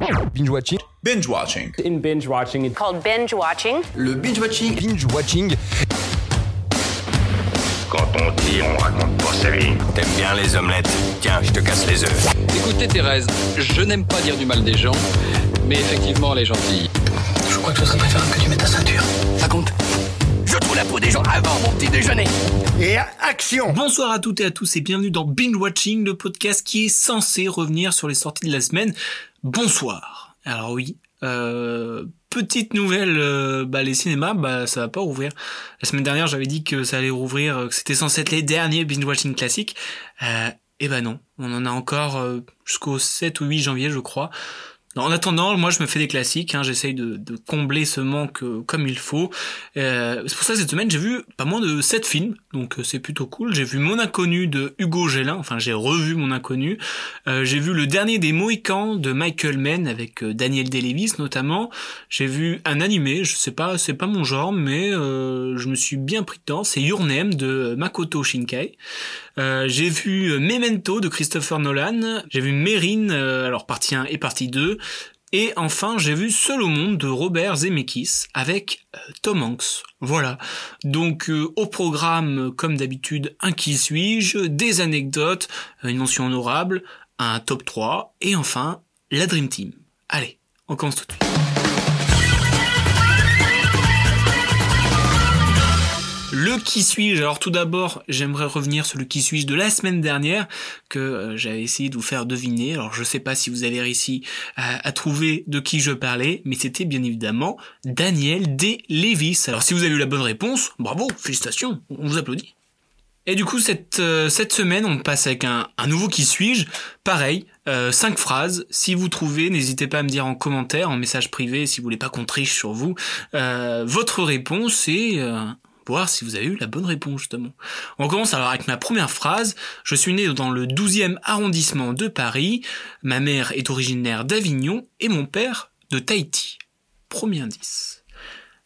Binge watching. Binge watching. In binge watching, it's called binge watching. Le binge watching. Binge watching. Quand on dit, on raconte pas sa vie. T'aimes bien les omelettes? Tiens, je te casse les œufs. Écoutez Thérèse, je n'aime pas dire du mal des gens, mais effectivement elle est gentille. Je crois que ce serait préférable que tu mettes ta ceinture. Ça compte je trouve la peau des gens avant mon petit déjeuner. Et action Bonsoir à toutes et à tous et bienvenue dans Binge Watching, le podcast qui est censé revenir sur les sorties de la semaine. Bonsoir. Alors oui, euh, petite nouvelle, euh, bah les cinémas, bah ça va pas rouvrir. La semaine dernière, j'avais dit que ça allait rouvrir, euh, que c'était censé être les derniers binge watching classiques. Euh, et ben non, on en a encore euh, jusqu'au 7 ou 8 janvier, je crois. En attendant, moi je me fais des classiques, hein, j'essaye de, combler ce manque euh, comme il faut. Euh, c'est pour ça cette semaine j'ai vu pas moins de 7 films, donc euh, c'est plutôt cool. J'ai vu Mon Inconnu de Hugo Gélin, enfin j'ai revu Mon Inconnu. J'ai vu Le Dernier des Mohicans de Michael Mann avec Daniel Day-Lewis notamment. J'ai vu un animé, je sais pas, c'est pas mon genre, mais je me suis bien pris dedans. C'est Your de Makoto Shinkai. J'ai vu Memento de Christopher Nolan. J'ai vu Mérine, alors partie 1 et partie 2. Et enfin, j'ai vu Seul au monde de Robert Zemeckis avec euh, Tom Hanks. Voilà. Donc euh, au programme, comme d'habitude, un qui suis-je, des anecdotes, une mention honorable, un top 3 et enfin la Dream Team. Allez, on commence tout de suite. Qui suis-je? Alors tout d'abord, j'aimerais revenir sur le qui suis-je de la semaine dernière que euh, j'avais essayé de vous faire deviner. Alors je sais pas si vous avez réussi à, trouver de qui je parlais, mais c'était bien évidemment Daniel D. Levis. Alors si vous avez eu la bonne réponse, bravo, félicitations, on vous applaudit. Et du coup, cette, euh, cette semaine, on passe avec un, nouveau qui suis-je. Pareil, euh, cinq phrases. Si vous trouvez, n'hésitez pas à me dire en commentaire, en message privé, si vous voulez pas qu'on triche sur vous, votre réponse et si vous avez eu la bonne réponse justement. On commence alors avec ma première phrase. Je suis né dans le 12e arrondissement de Paris. Ma mère est originaire d'Avignon et mon père de Tahiti. Premier indice.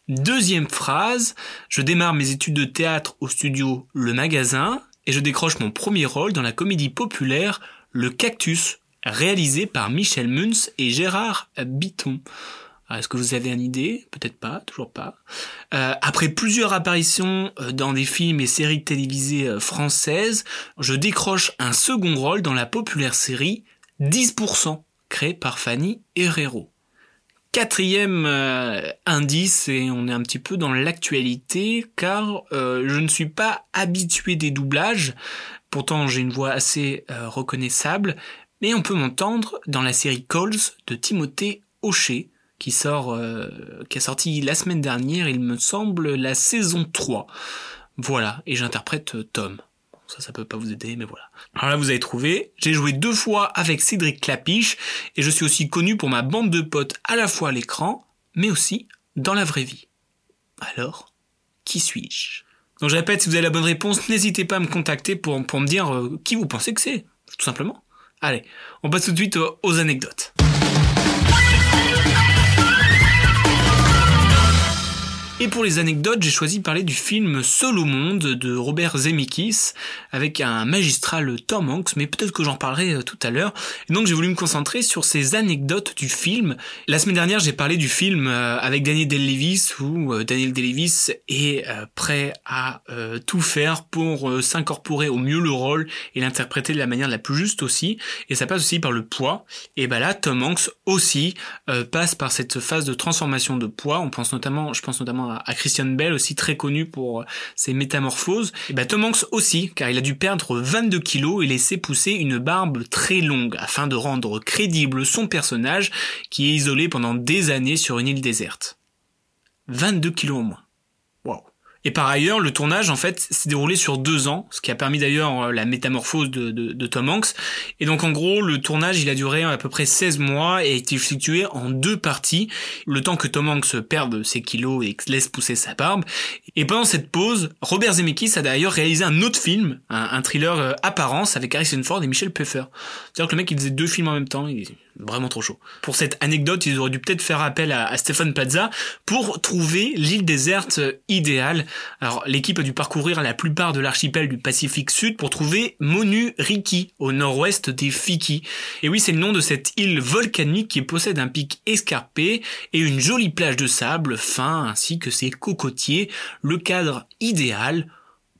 Deuxième phrase, je démarre mes études de théâtre au studio Le Magasin et je décroche mon premier rôle dans la comédie populaire Le Cactus, réalisé par Michel Munz et Gérard Bitton. Est-ce que vous avez une idée? Peut-être pas, toujours pas. Euh, après plusieurs apparitions dans des films et séries télévisées françaises, je décroche un second rôle dans la populaire série 10%, créée par Fanny Herrero. Quatrième euh, indice, et on est un petit peu dans l'actualité, car euh, je ne suis pas habitué des doublages, pourtant j'ai une voix assez euh, reconnaissable, mais on peut m'entendre dans la série Calls de Timothée Hochet, qui sort, qui a sorti la semaine dernière, il me semble, la saison 3. Voilà, et j'interprète Tom. Ça, ça peut pas vous aider, mais voilà. Alors là, vous avez trouvé. J'ai joué deux fois avec Cédric Clapiche et je suis aussi connu pour ma bande de potes à la fois à l'écran, mais aussi dans la vraie vie. Alors, qui suis-je? Donc je répète, si vous avez la bonne réponse, n'hésitez pas à me contacter pour, pour me dire euh, qui vous pensez que c'est, tout simplement. Allez, on passe tout de suite aux anecdotes. Et pour les anecdotes, j'ai choisi de parler du film Seul au monde de Robert Zemeckis avec un magistral Tom Hanks, mais peut-être que j'en parlerai tout à l'heure. Donc j'ai voulu me concentrer sur ces anecdotes du film. La semaine dernière, j'ai parlé du film avec Daniel Day-Lewis où Daniel Day-Lewis est prêt à tout faire pour s'incorporer au mieux le rôle et l'interpréter de la manière la plus juste aussi. Et ça passe aussi par le poids. Et ben là, Tom Hanks aussi passe par cette phase de transformation de poids. On pense notamment, je pense notamment à Christian Bell aussi très connu pour ses métamorphoses. Et bah Tom Hanks aussi, car il a dû perdre 22 kilos et laisser pousser une barbe très longue afin de rendre crédible son personnage qui est isolé pendant des années sur une île déserte. 22 kilos en moins. Wow. Et par ailleurs, le tournage, en fait, s'est déroulé sur deux ans, ce qui a permis d'ailleurs la métamorphose de, Tom Hanks. Et donc, en gros, le tournage, il a duré à peu près 16 mois et a été effectué en deux parties, le temps que Tom Hanks perde ses kilos et laisse pousser sa barbe. Et pendant cette pause, Robert Zemeckis a d'ailleurs réalisé un autre film, un, thriller euh, Apparence, avec Harrison Ford et Michel Pfeiffer. C'est-à-dire que le mec, il faisait deux films en même temps, vraiment trop chaud. Pour cette anecdote, ils auraient dû peut-être faire appel à, Stéphane Plaza pour trouver l'île déserte idéale. Alors l'équipe a dû parcourir la plupart de l'archipel du Pacifique Sud pour trouver Monu Riki, au nord-ouest des Fiki. Et oui, c'est le nom de cette île volcanique qui possède un pic escarpé et une jolie plage de sable fin ainsi que ses cocotiers, le cadre idéal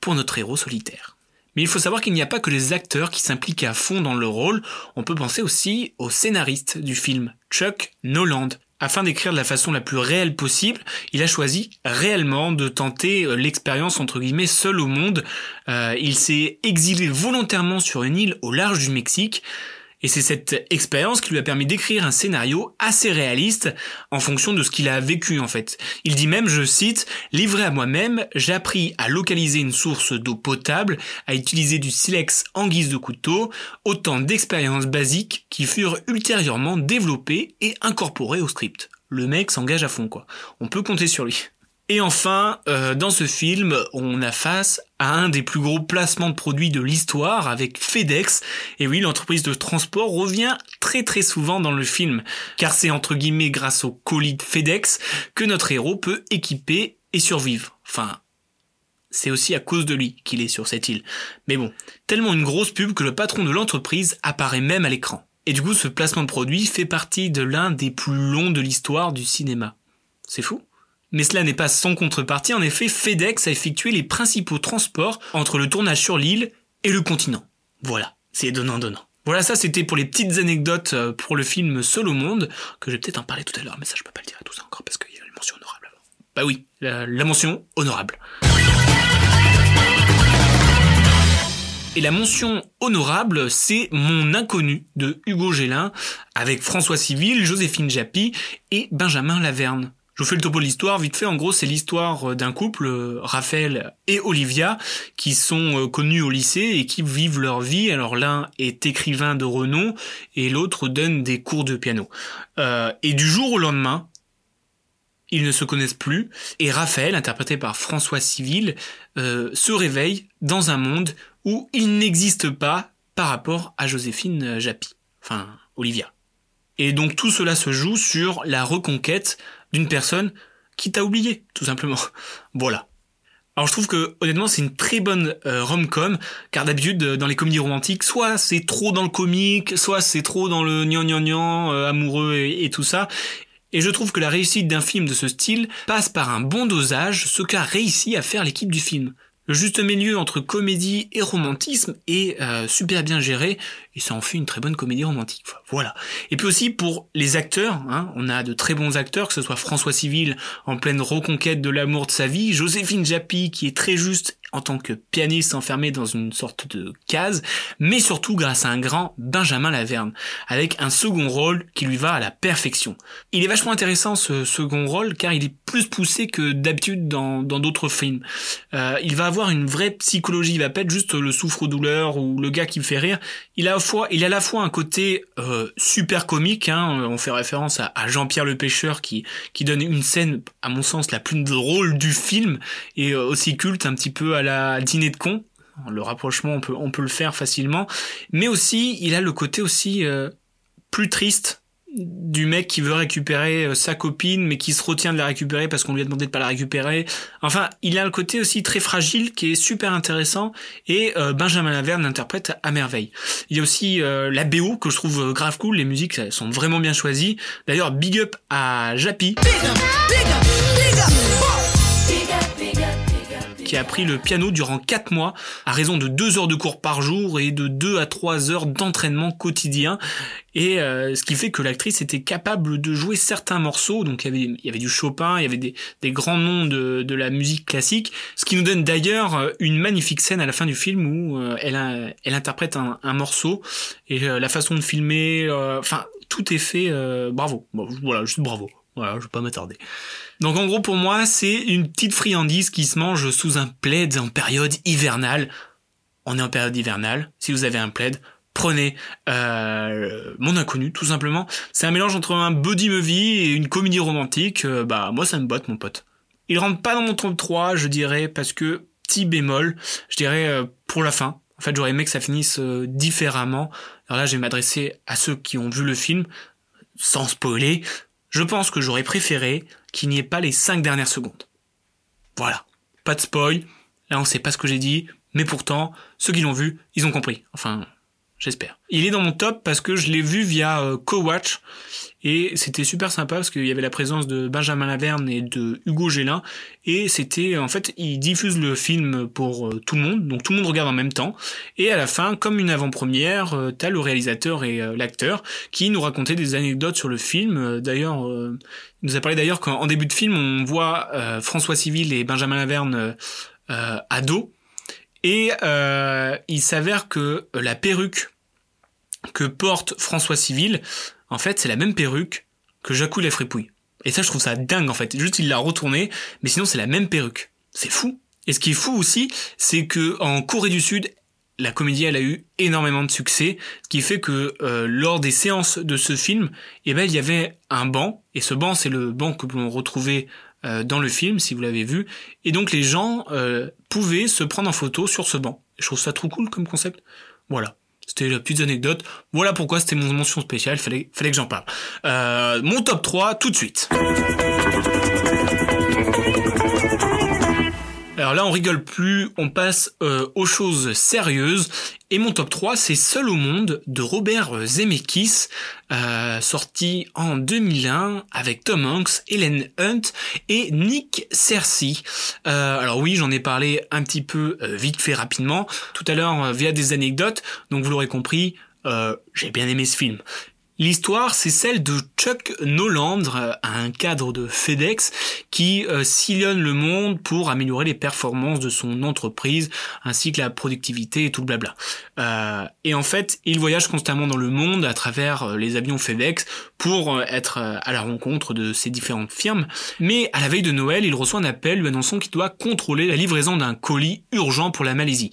pour notre héros solitaire. Mais il faut savoir qu'il n'y a pas que les acteurs qui s'impliquent à fond dans le rôle, on peut penser aussi au scénariste du film, Chuck Noland. Afin d'écrire de la façon la plus réelle possible, il a choisi réellement de tenter euh, l'expérience entre guillemets seul au monde. Euh, il s'est exilé volontairement sur une île au large du Mexique. Et c'est cette expérience qui lui a permis d'écrire un scénario assez réaliste en fonction de ce qu'il a vécu en fait. Il dit même, je cite, Livré à moi-même, j'ai appris à localiser une source d'eau potable, à utiliser du silex en guise de couteau, autant d'expériences basiques qui furent ultérieurement développées et incorporées au script. Le mec s'engage à fond quoi. On peut compter sur lui. Et enfin, euh, dans ce film, on a face à un des plus gros placements de produits de l'histoire avec FedEx. Et oui, l'entreprise de transport revient très très souvent dans le film, car c'est entre guillemets grâce au colis de FedEx que notre héros peut équiper et survivre. Enfin, c'est aussi à cause de lui qu'il est sur cette île. Mais bon, tellement une grosse pub que le patron de l'entreprise apparaît même à l'écran. Et du coup, ce placement de produit fait partie de l'un des plus longs de l'histoire du cinéma. C'est fou mais cela n'est pas sans contrepartie, en effet, FedEx a effectué les principaux transports entre le tournage sur l'île et le continent. Voilà, c'est donnant-donnant. Voilà, ça c'était pour les petites anecdotes euh, pour le film Seul au monde, que je vais peut-être en parler tout à l'heure, mais ça je peux pas le dire à tout ça encore parce qu'il y a une mention honorable. Bah oui, la, la mention honorable. Et la mention honorable, c'est Mon inconnu de Hugo Gélin, avec François Civil, Joséphine Japy et Benjamin Laverne. Je vous fais le topo de l'histoire, vite fait, en gros c'est l'histoire euh, d'un couple, euh, Raphaël et Olivia, qui sont euh, connus au lycée et qui vivent leur vie. Alors l'un est écrivain de renom et l'autre donne des cours de piano. et du jour au lendemain, ils ne se connaissent plus et Raphaël, interprété par François Civil, se réveille dans un monde où il n'existe pas par rapport à Joséphine Japy, enfin Olivia. Et donc tout cela se joue sur la reconquête d'une personne qui t'a oublié, tout simplement. voilà. Alors je trouve que honnêtement c'est une très bonne euh, rom-com car d'habitude euh, dans les comédies romantiques soit c'est trop dans le comique, soit c'est trop dans le gnan gnan gnan euh, amoureux et, et, tout ça. Et je trouve que la réussite d'un film de ce style passe par un bon dosage, ce qu'a réussi à faire l'équipe du film. Le juste milieu entre comédie et romantisme est euh, super bien géré et ça en fait une très bonne comédie romantique. Voilà. Et puis aussi pour les acteurs, hein, on a de très bons acteurs, que ce soit François Civil en pleine reconquête de l'amour de sa vie, Joséphine Japy qui est très juste en tant que pianiste enfermé dans une sorte de case, mais surtout grâce à un grand Benjamin Laverne, avec un second rôle qui lui va à la perfection. Il est vachement intéressant ce second rôle car il est plus poussé que d'habitude dans d'autres films. Euh, il va avoir une vraie psychologie, il va pas être juste le souffre-douleur ou le gars qui me fait rire. Il a à la fois, il a à la fois un côté euh, super comique, hein, on fait référence à, Jean-Pierre le pêcheur qui qui donne une scène, à mon sens, la plus drôle du film et euh, aussi culte un petit peu à la dîner de con. Le rapprochement, on peut, on peut le faire facilement. Mais aussi, il a le côté aussi euh, plus triste du mec qui veut récupérer euh, sa copine mais qui se retient de la récupérer parce qu'on lui a demandé de pas la récupérer. Enfin, il a le côté aussi très fragile qui est super intéressant et euh, Benjamin Laverne l'interprète à merveille. Il y a aussi la BO que je trouve grave cool, les musiques sont vraiment bien choisies. D'ailleurs, big up à Jappy. Qui a appris le piano durant 4 mois à raison de 2 heures de cours par jour et de 2 à 3 heures d'entraînement quotidien. Et euh, ce qui fait que l'actrice était capable de jouer certains morceaux. Donc il y avait, il y avait du Chopin, il y avait des, des grands noms de, de, la musique classique. Ce qui nous donne d'ailleurs euh, une magnifique scène à la fin du film où euh, elle, elle interprète un, morceau. Et la façon de filmer, enfin tout est fait. bravo. Voilà, juste bravo. Voilà, je vais pas m'attarder. Donc en gros pour moi c'est une petite friandise qui se mange sous un plaid en période hivernale. On est en période hivernale. Si vous avez un plaid, prenez euh, Mon Inconnu tout simplement. C'est un mélange entre un body movie et une comédie romantique. Euh, bah moi ça me botte mon pote. Il rentre pas dans mon top 3 je dirais parce que petit bémol, je dirais euh, pour la fin. En fait, j'aurais aimé que ça finisse euh, différemment. Alors là, je vais m'adresser à ceux qui ont vu le film, sans spoiler. Je pense que j'aurais préféré qu'il n'y ait pas les cinq dernières secondes. Voilà. Pas de spoil. Là, on sait pas ce que j'ai dit. Mais pourtant, ceux qui l'ont vu, ils ont compris. Enfin, j'espère. Il est dans mon top parce que je l'ai vu via euh, Co-Watch et c'était super sympa parce qu'il y avait la présence de Benjamin Laverne et de Hugo Gélin. Et c'était en fait ils diffusent le film pour euh, tout le monde. Donc tout le monde regarde en même temps. Et à la fin comme une avant-première euh, t'as le réalisateur et euh, l'acteur qui nous racontaient des anecdotes sur le film. D'ailleurs il nous a parlé d'ailleurs qu'en début de film on voit François Civil et Benjamin Laverne ados et euh, il s'avère que la perruque que porte François Civil, en fait, c'est la même perruque que Jacou la fripouille. Et ça, je trouve ça dingue, en fait. Juste, il l'a retourné, mais sinon, c'est la même perruque. C'est fou. Et ce qui est fou aussi, c'est que en Corée du Sud, la comédie, elle a eu énormément de succès, ce qui fait que euh, lors des séances de ce film, eh ben, il y avait un banc, et ce banc, c'est le banc que l'on retrouvait euh, dans le film, si vous l'avez vu, et donc les gens euh, pouvaient se prendre en photo sur ce banc. Je trouve ça trop cool comme concept. Voilà. C'était la petite anecdote. Voilà pourquoi c'était mon mention spéciale. Fallait, fallait que j'en parle. Euh, mon top 3, tout de suite. Alors là, on rigole plus, on passe euh, aux choses sérieuses. Et mon top 3, c'est Seul au monde de Robert Zemeckis, euh, sorti en 2001 avec Tom Hanks, Helen Hunt et Nick Cersei. Euh, alors oui, j'en ai parlé un petit peu vite fait rapidement tout à l'heure via des anecdotes. Donc vous l'aurez compris, j'ai bien aimé ce film. L'histoire, c'est celle de Chuck Noland, euh, un cadre de FedEx, qui euh, sillonne le monde pour améliorer les performances de son entreprise, ainsi que la productivité et tout le blabla. Euh, et en fait, il voyage constamment dans le monde à travers euh, les avions FedEx pour être à la rencontre de ces différentes firmes. Mais à la veille de Noël, il reçoit un appel lui annonçant qu'il doit contrôler la livraison d'un colis urgent pour la Malaisie.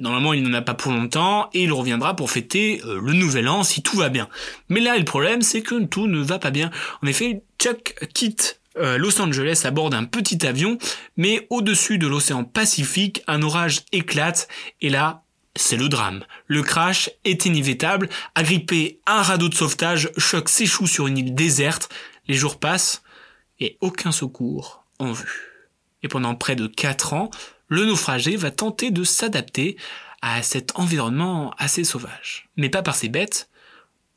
Normalement, il n'en a pas pour longtemps et il reviendra pour fêter euh, le nouvel an si tout va bien. Mais là, le problème, c'est que tout ne va pas bien. En effet, Chuck quitte euh, Los Angeles à bord d'un petit avion, mais au-dessus de l'océan Pacifique, un orage éclate et là, c'est le drame. Le crash est inévitable. Agrippé un radeau de sauvetage, Chuck s'échoue sur une île déserte. Les jours passent et aucun secours en vue. Et pendant près de 4 ans, le naufragé va tenter de s'adapter à cet environnement assez sauvage. Mais pas par ses bêtes,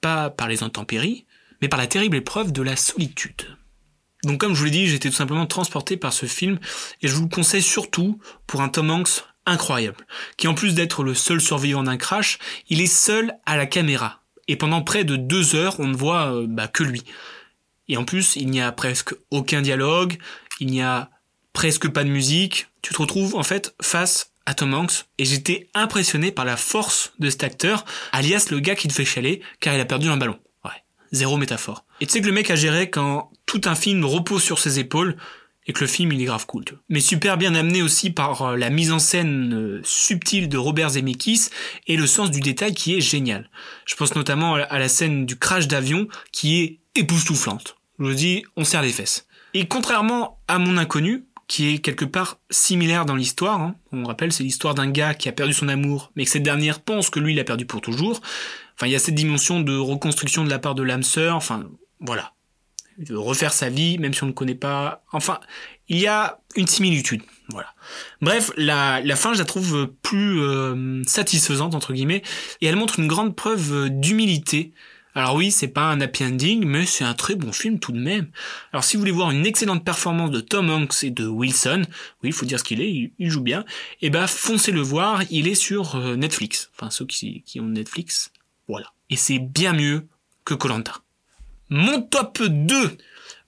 pas par les intempéries, mais par la terrible épreuve de la solitude. Donc comme je vous l'ai dit, j'étais tout simplement transporté par ce film et je vous le conseille surtout pour un Tom Hanks incroyable, qui en plus d'être le seul survivant d'un crash, il est seul à la caméra. Et pendant près de deux heures, on ne voit euh, bah, que lui. Et en plus, il n'y a presque aucun dialogue, il n'y a presque pas de musique. Tu te retrouves en fait face à Tom Hanks et j'étais impressionné par la force de cet acteur, alias le gars qui te fait chialer car il a perdu un ballon. Ouais, zéro métaphore. Et tu sais que le mec a géré quand tout un film repose sur ses épaules et que le film il est grave cool. tu. Mais super bien amené aussi par euh, la mise en scène euh, subtile de Robert Zemeckis et le sens du détail qui est génial. Je pense notamment à la- à la scène du crash d'avion qui est époustouflante. Je vous dis, on serre les fesses. Et contrairement à mon inconnu, qui est quelque part similaire dans l'histoire, hein, on rappelle, c'est l'histoire d'un gars qui a perdu son amour, mais que cette dernière pense que lui l'a perdu pour toujours. Enfin, il y a cette dimension de reconstruction de la part de l'âme sœur, enfin, voilà. De refaire sa vie, même si on ne connaît pas. Enfin, il y a une similitude, voilà. Bref, la, la fin, je la trouve plus euh, satisfaisante, entre guillemets, et elle montre une grande preuve euh, d'humilité. Alors oui, c'est pas un happy ending, mais c'est un très bon film tout de même. Alors si vous voulez voir une excellente performance de Tom Hanks et de Wilson, oui, il faut dire ce qu'il est, il, joue bien, et ben foncez le voir, il est sur euh, Netflix. Enfin, ceux qui, ont Netflix, voilà. Et c'est bien mieux que Colanta. Mon top 2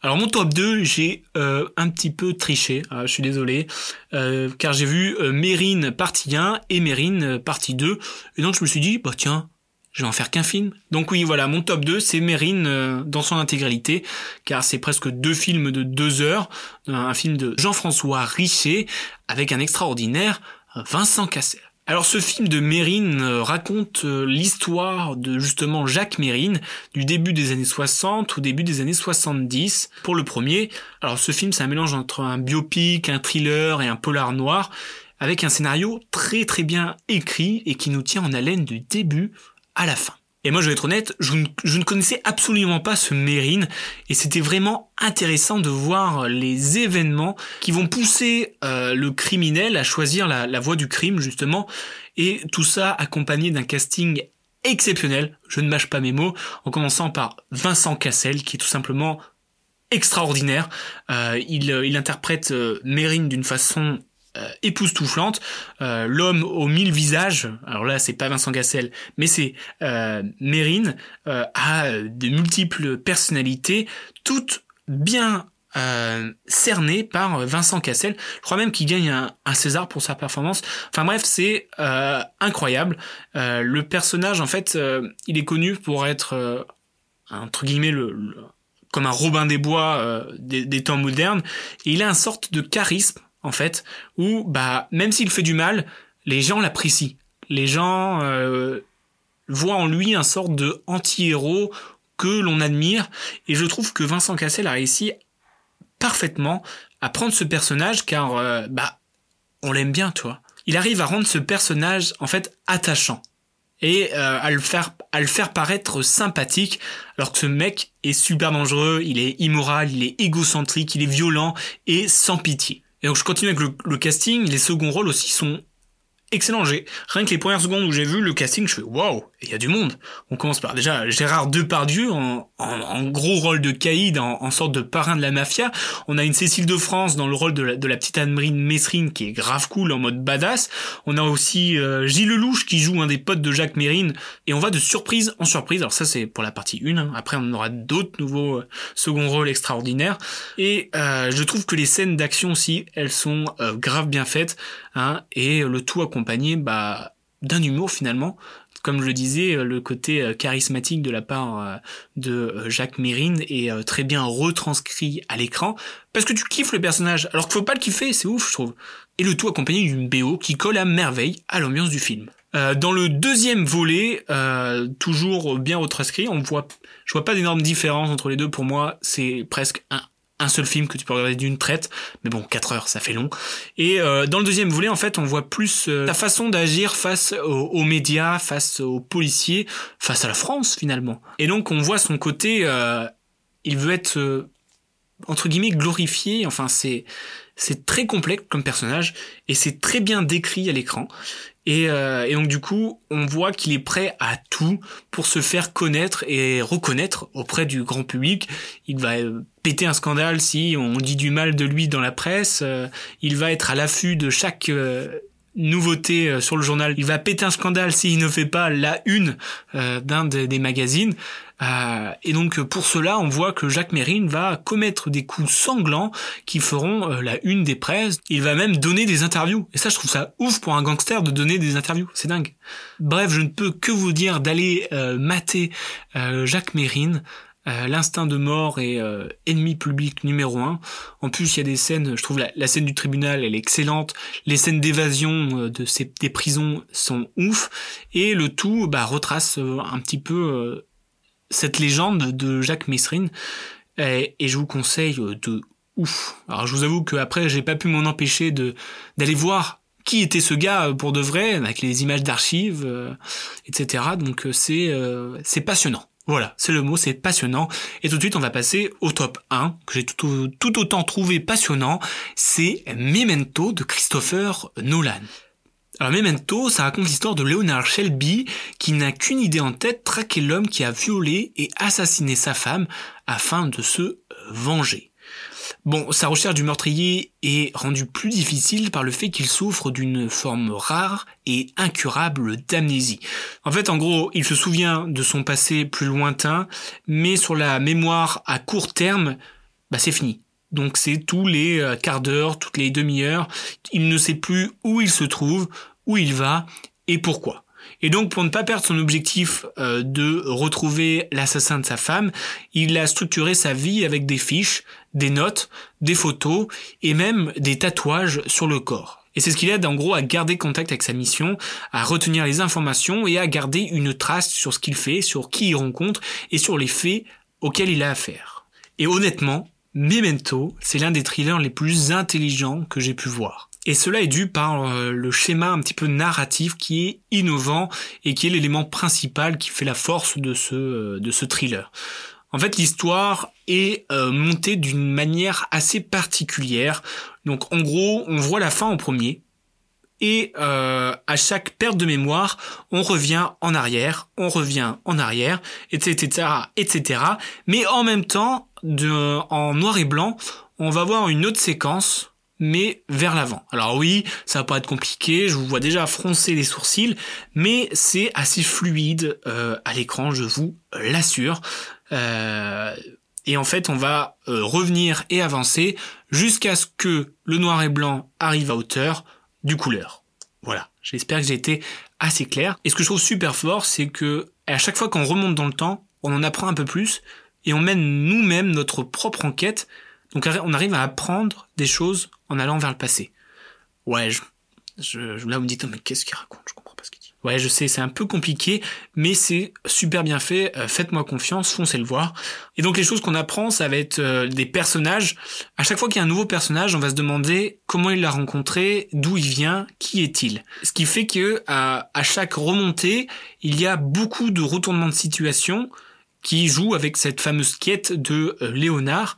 alors mon top 2, j'ai euh, un petit peu triché, ah, je suis désolé, euh, car j'ai vu Mérine partie 1 et Mérine partie 2, et donc je me suis dit, bah tiens, je vais en faire qu'un film. Donc oui, voilà, mon top 2, c'est Mérine euh, dans son intégralité, car c'est presque deux films de deux heures, un film de Jean-François Richer, avec un extraordinaire euh, Vincent Cassel. Alors ce film de Mérine euh, raconte euh, l'histoire de justement Jacques Mérine du début des années 60 au début des années 70 pour le premier. Alors ce film c'est un mélange entre un biopic, un thriller et un polar noir. avec un scénario très très bien écrit et qui nous tient en haleine du début à la fin. Et moi, je vais être honnête, je ne, connaissais absolument pas ce Mérine, et c'était vraiment intéressant de voir les événements qui vont pousser euh, le criminel à choisir la, voie du crime, justement, et tout ça accompagné d'un casting exceptionnel, je ne mâche pas mes mots, en commençant par Vincent Cassel, qui est tout simplement extraordinaire. Euh, il, il interprète euh, Mérine d'une façon euh, époustouflante, euh, l'homme aux mille visages. Alors là, c'est pas Vincent Cassel, mais c'est euh, Mérine a de multiples personnalités, toutes bien euh, cernées par Vincent Cassel. Je crois même qu'il gagne un, un, César pour sa performance. Enfin bref, c'est euh, incroyable. Euh, le personnage, en fait, il est connu pour être entre guillemets le, le, comme un Robin des Bois des, des, temps modernes. Et il a une sorte de charisme en fait, où bah même s'il fait du mal, les gens l'apprécient. Les gens euh, voient en lui un sorte de anti-héros que l'on admire, et je trouve que Vincent Cassel a réussi parfaitement à prendre ce personnage car euh, bah on l'aime bien, toi. Il arrive à rendre ce personnage en fait attachant et euh, à le faire à le faire paraître sympathique alors que ce mec est super dangereux, il est immoral, il est égocentrique, il est violent et sans pitié. Et donc je continue avec le, casting, les seconds rôles aussi sont excellents. J'ai rien que les premières secondes où j'ai vu le casting, je fais waouh, il y a du monde. On commence par déjà Gérard Depardieu en, en, en gros rôle de caïd, en, en, sorte de parrain de la mafia. On a une Cécile de France dans le rôle de la, de la petite Anne-Marine Messrine qui est grave cool en mode badass. On a aussi euh, Gilles Lelouch qui joue un des potes de Jacques Mérine et on va de surprise en surprise. Alors ça c'est pour la partie 1. Hein. Après on aura d'autres nouveaux euh, second rôles extraordinaires et euh, je trouve que les scènes d'action aussi elles sont euh, grave bien faites hein, et le tout accompagné bah d'un humour finalement comme je le disais, le côté charismatique de la part de Jacques Mérine est très bien retranscrit à l'écran, parce que tu kiffes le personnage, alors qu'il faut pas le kiffer, c'est ouf, je trouve. Et le tout accompagné d'une BO qui colle à merveille à l'ambiance du film. Euh, dans le deuxième volet, euh, toujours bien retranscrit, on voit, je vois pas d'énormes différences entre les deux. Pour moi, c'est presque un, un seul film que tu peux regarder d'une traite, mais bon, 4 heures, ça fait long. Et euh, dans le deuxième volet, en fait, on voit plus euh, façon d'agir face aux, aux, médias, face aux policiers, face à la France finalement. Et donc, on voit son côté, euh, il veut être euh, entre guillemets glorifié. Enfin, c'est c'est très complexe comme personnage et c'est très bien décrit à l'écran. Et, euh, et, donc du coup, on voit qu'il est prêt à tout pour se faire connaître et reconnaître auprès du grand public. Il va euh, péter un scandale si on dit du mal de lui dans la presse. Euh, il va être à l'affût de chaque euh, nouveauté sur le journal. Il va péter un scandale s'il ne fait pas la une d'un des, des magazines. Euh, et donc pour cela, on voit que Jacques Mérine va commettre des coups sanglants qui feront euh, la une des presses. Il va même donner des interviews. Et ça, je trouve ça ouf pour un gangster de donner des interviews. C'est dingue. Bref, je ne peux que vous dire d'aller euh, mater Jacques Mérine. Euh, l'instinct de mort est euh, ennemi public numéro un. En plus, il y a des scènes, je trouve la, scène du tribunal, elle est excellente. Les scènes d'évasion euh, de ces des prisons sont ouf. Et le tout bah, retrace un petit peu cette légende de Jacques Messrine. Et, je vous conseille de ouf. Alors je vous avoue qu'après, j'ai pas pu m'en empêcher de d'aller voir qui était ce gars pour de vrai, avec les images d'archives, etc. Donc c'est c'est passionnant. Voilà, c'est le mot, c'est passionnant. Et tout de suite, on va passer au top 1, que j'ai tout, tout, autant trouvé passionnant. C'est Memento de Christopher Nolan. Alors Memento, ça raconte l'histoire de Leonard Shelby qui n'a qu'une idée en tête, traquer l'homme qui a violé et assassiné sa femme afin de se venger. Bon, sa recherche du meurtrier est rendue plus difficile par le fait qu'il souffre d'une forme rare et incurable d'amnésie. En fait, en gros, il se souvient de son passé plus lointain, mais sur la mémoire à court terme, bah c'est fini. Donc c'est tous les euh, quarts d'heure, toutes les demi-heures, il ne sait plus où il se trouve, où il va et pourquoi. Et donc pour ne pas perdre son objectif euh, de retrouver l'assassin de sa femme, il a structuré sa vie avec des fiches, des notes, des photos et même des tatouages sur le corps. Et c'est ce qui l'aide en gros à garder contact avec sa mission, à retenir les informations et à garder une trace sur ce qu'il fait, sur qui il rencontre et sur les faits auxquels il a affaire. Et honnêtement, Memento, c'est l'un des thrillers les plus intelligents que j'ai pu voir. Et cela est dû par euh, le schéma un petit peu narratif qui est innovant et qui est l'élément principal qui fait la force de ce, euh, de ce thriller. En fait, l'histoire est euh, montée d'une manière assez particulière. Donc en gros, on voit la fin en premier, et à chaque perte de mémoire, on revient en arrière, on revient en arrière, etc., etc. Mais en même temps, en noir et blanc, on va voir une autre séquence mais vers l'avant. Alors oui, ça va pas être compliqué, je vous vois déjà froncer les sourcils, mais c'est assez fluide euh, à l'écran, je vous l'assure. Euh, et en fait, on va euh, revenir et avancer jusqu'à ce que le noir et blanc arrive à hauteur du couleur. Voilà, j'espère que j'ai été assez clair. Et ce que je trouve super fort, c'est que à chaque fois qu'on remonte dans le temps, on en apprend un peu plus et on mène nous-mêmes notre propre enquête. Donc on arrive à apprendre des choses en allant vers le passé. Ouais, je, je, là vous me dites, mais qu'est-ce qu'il raconte? Je comprends pas ce qu'il dit. Ouais, je sais, c'est un peu compliqué, mais c'est super bien fait. Euh, faites-moi confiance, foncez le voir. Et donc les choses qu'on apprend, ça va être euh, des personnages. À chaque fois qu'il y a un nouveau personnage, on va se demander comment il l'a rencontré, d'où il vient, qui est-il. Ce qui fait que à, à chaque remontée, il y a beaucoup de retournements de situation qui jouent avec cette fameuse quête de euh, Léonard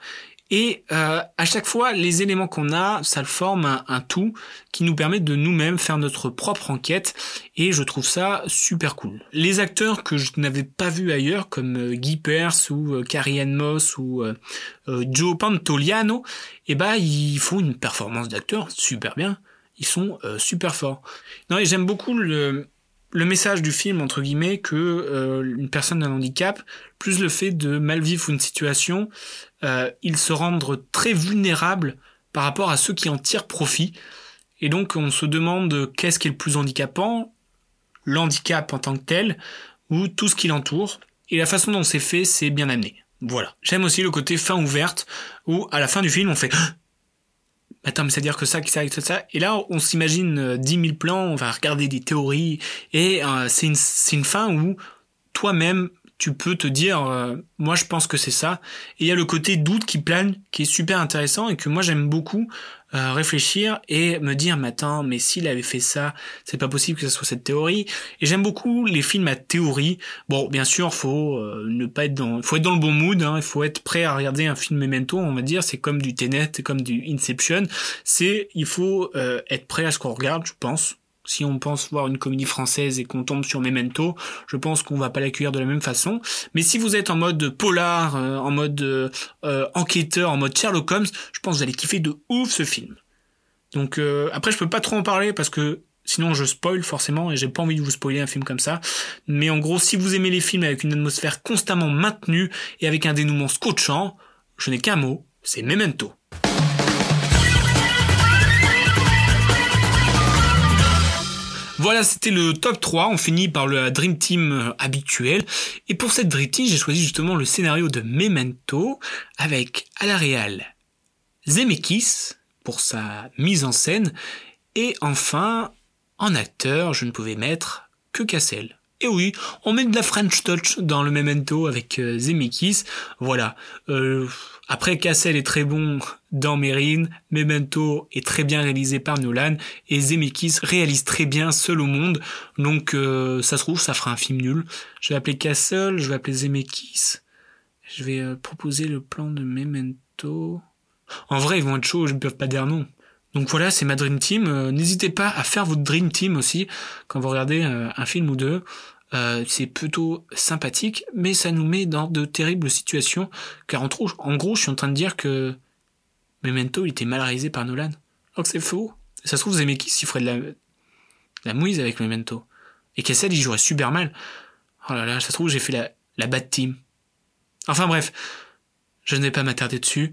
et euh, à chaque fois, les éléments qu'on a, ça forme un, tout qui nous permet de nous-mêmes faire notre propre enquête. Et je trouve ça super cool. Les acteurs que je n'avais pas vus ailleurs, comme euh, Guy Pearce ou Carrie Ann Moss ou Joe Pantoliano, eh ben ils font une performance d'acteur super bien. Ils sont super forts. Non, j'aime beaucoup le, le message du film entre guillemets que euh, une personne d'un handicap plus le fait de mal vivre une situation euh, il se rendre très vulnérable par rapport à ceux qui en tirent profit. Et donc on se demande qu'est-ce qui est le plus handicapant l'handicap en tant que tel ou tout ce qui l'entoure. Et la façon dont c'est fait c'est bien amené. Voilà. J'aime aussi le côté fin ouverte où à la fin du film on fait attends, mais c'est-à-dire que ça, que ça, que ça. Et là, on s'imagine euh, 10 000 plans, on va regarder des théories, et euh, c'est une, une fin où toi-même, tu peux te dire, euh, moi je pense que c'est ça. Et il y a le côté doute qui plane, qui est super intéressant et que moi j'aime beaucoup euh, réfléchir et me dire, mais mais s'il avait fait ça, c'est pas possible que ce soit cette théorie. Et j'aime beaucoup les films à théorie. Bon, bien sûr, faut euh, ne pas être dans, faut être dans le bon mood. Hein, il faut être prêt à regarder un film Memento. On va dire, c'est comme du Tenet, comme du Inception. C'est, il faut euh, être prêt à ce qu'on regarde, je pense si on pense voir une comédie française et qu'on tombe sur Memento, je pense qu'on va pas l'accueillir de la même façon. Mais si vous êtes en mode polar, euh, en mode euh, euh, enquêteur, en mode Sherlock Holmes, je pense que vous allez kiffer de ouf ce film. Donc après je peux pas trop en parler parce que sinon je spoil forcément et j'ai pas envie de vous spoiler un film comme ça. Mais en gros, si vous aimez les films avec une atmosphère constamment maintenue et avec un dénouement scotchant, je n'ai qu'un mot, c'est Memento. Voilà, c'était le top 3. On finit par le Dream Team euh, habituel. Et pour cette Dream Team, j'ai choisi justement le scénario de Memento avec à la réal Zemeckis pour sa mise en scène. Et enfin, en acteur, je ne pouvais mettre que Cassel. Et oui, on met de la French touch dans le Memento avec euh, Zemeckis. Voilà. Euh, après, Cassel est très bon dans Mérine, Memento est très bien réalisé par Nolan, et Zemeckis réalise très bien Seul au monde. Donc, euh, ça se trouve, ça fera un film nul. Je vais appeler Cassel, je vais appeler Zemeckis. Je vais euh, proposer le plan de Memento. En vrai, ils vont être chauds, je ne peux pas dire non. Donc voilà, c'est ma Dream Team. Euh, N'hésitez pas à faire votre Dream Team aussi quand vous regardez euh, un film ou deux. Euh, c'est plutôt sympathique, mais ça nous met dans de terribles situations. Car en, gros, je suis en train de dire que Memento il était mal réalisé par Nolan. Alors que c'est faux. Ça se trouve, Zemeckis il ferait de la, de la mouise avec Memento. Et Cassel il jouerait super mal. Oh là là, ça se trouve, j'ai fait la, la bad team. Enfin bref, je ne vais pas m'attarder dessus.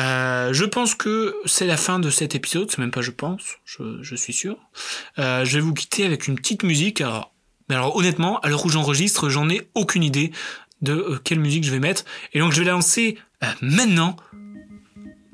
Euh, je pense que c'est la fin de cet épisode, c'est même pas je pense, je, suis sûr. Euh, je vais vous quitter avec une petite musique. Alors, mais alors honnêtement, à l'heure où j'enregistre, j'en ai aucune idée de euh, quelle musique je vais mettre. Et donc je vais la lancer maintenant.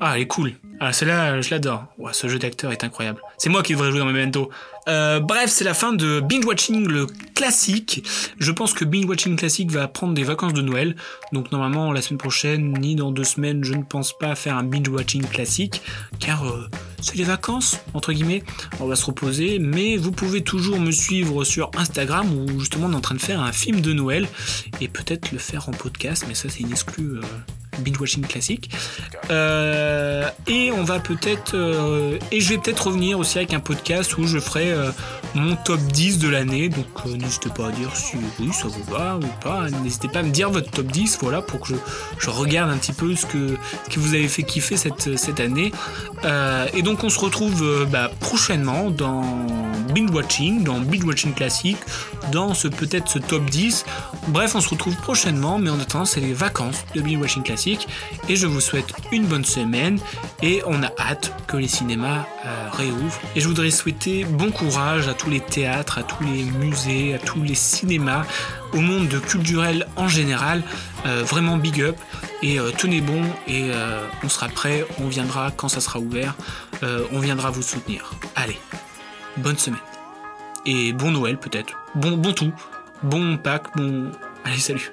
Ah, elle est cool. Ah, celle-là, je l'adore. Ouais, ce jeu d'acteur est incroyable. C'est moi qui devrais jouer dans Memento. Euh, bref, c'est la fin de Binge Watching le classique. Je pense que Binge Watching classique va prendre des vacances de Noël. Donc normalement, la semaine prochaine, ni dans deux semaines, je ne pense pas faire un Binge Watching classique. Car euh, c'est les vacances, entre guillemets. On va se reposer. Mais vous pouvez toujours me suivre sur Instagram où justement on est en train de faire un film de Noël. Et peut-être le faire en podcast. Mais ça, c'est une exclue. Euh, binge watching classique. Euh, et on va peut-être euh, et je vais peut-être revenir aussi avec un podcast où je ferai euh, mon top 10 de l'année. Donc n'hésitez pas à dire si oui ça vous va ou pas. N'hésitez pas à me dire votre top 10, voilà, pour que je, regarde un petit peu ce que, que vous avez fait kiffer cette, cette année. et donc on se retrouve bah, prochainement dans binge watching, dans binge watching classique, dans ce peut-être ce top 10. Bref, on se retrouve prochainement, mais en attendant c'est les vacances de binge watching classique et je vous souhaite une bonne semaine. Et on a hâte que les cinémas euh, réouvrent. Et je voudrais souhaiter bon courage à tous les théâtres, à tous les musées, à tous les cinémas, au monde culturel en général. Euh, vraiment big up. Et euh, tenez bon. Et on sera prêt, on viendra quand ça sera ouvert, on viendra vous soutenir. Allez, bonne semaine. Et bon Noël peut-être, bon bon tout, bon Pâques, bon allez salut.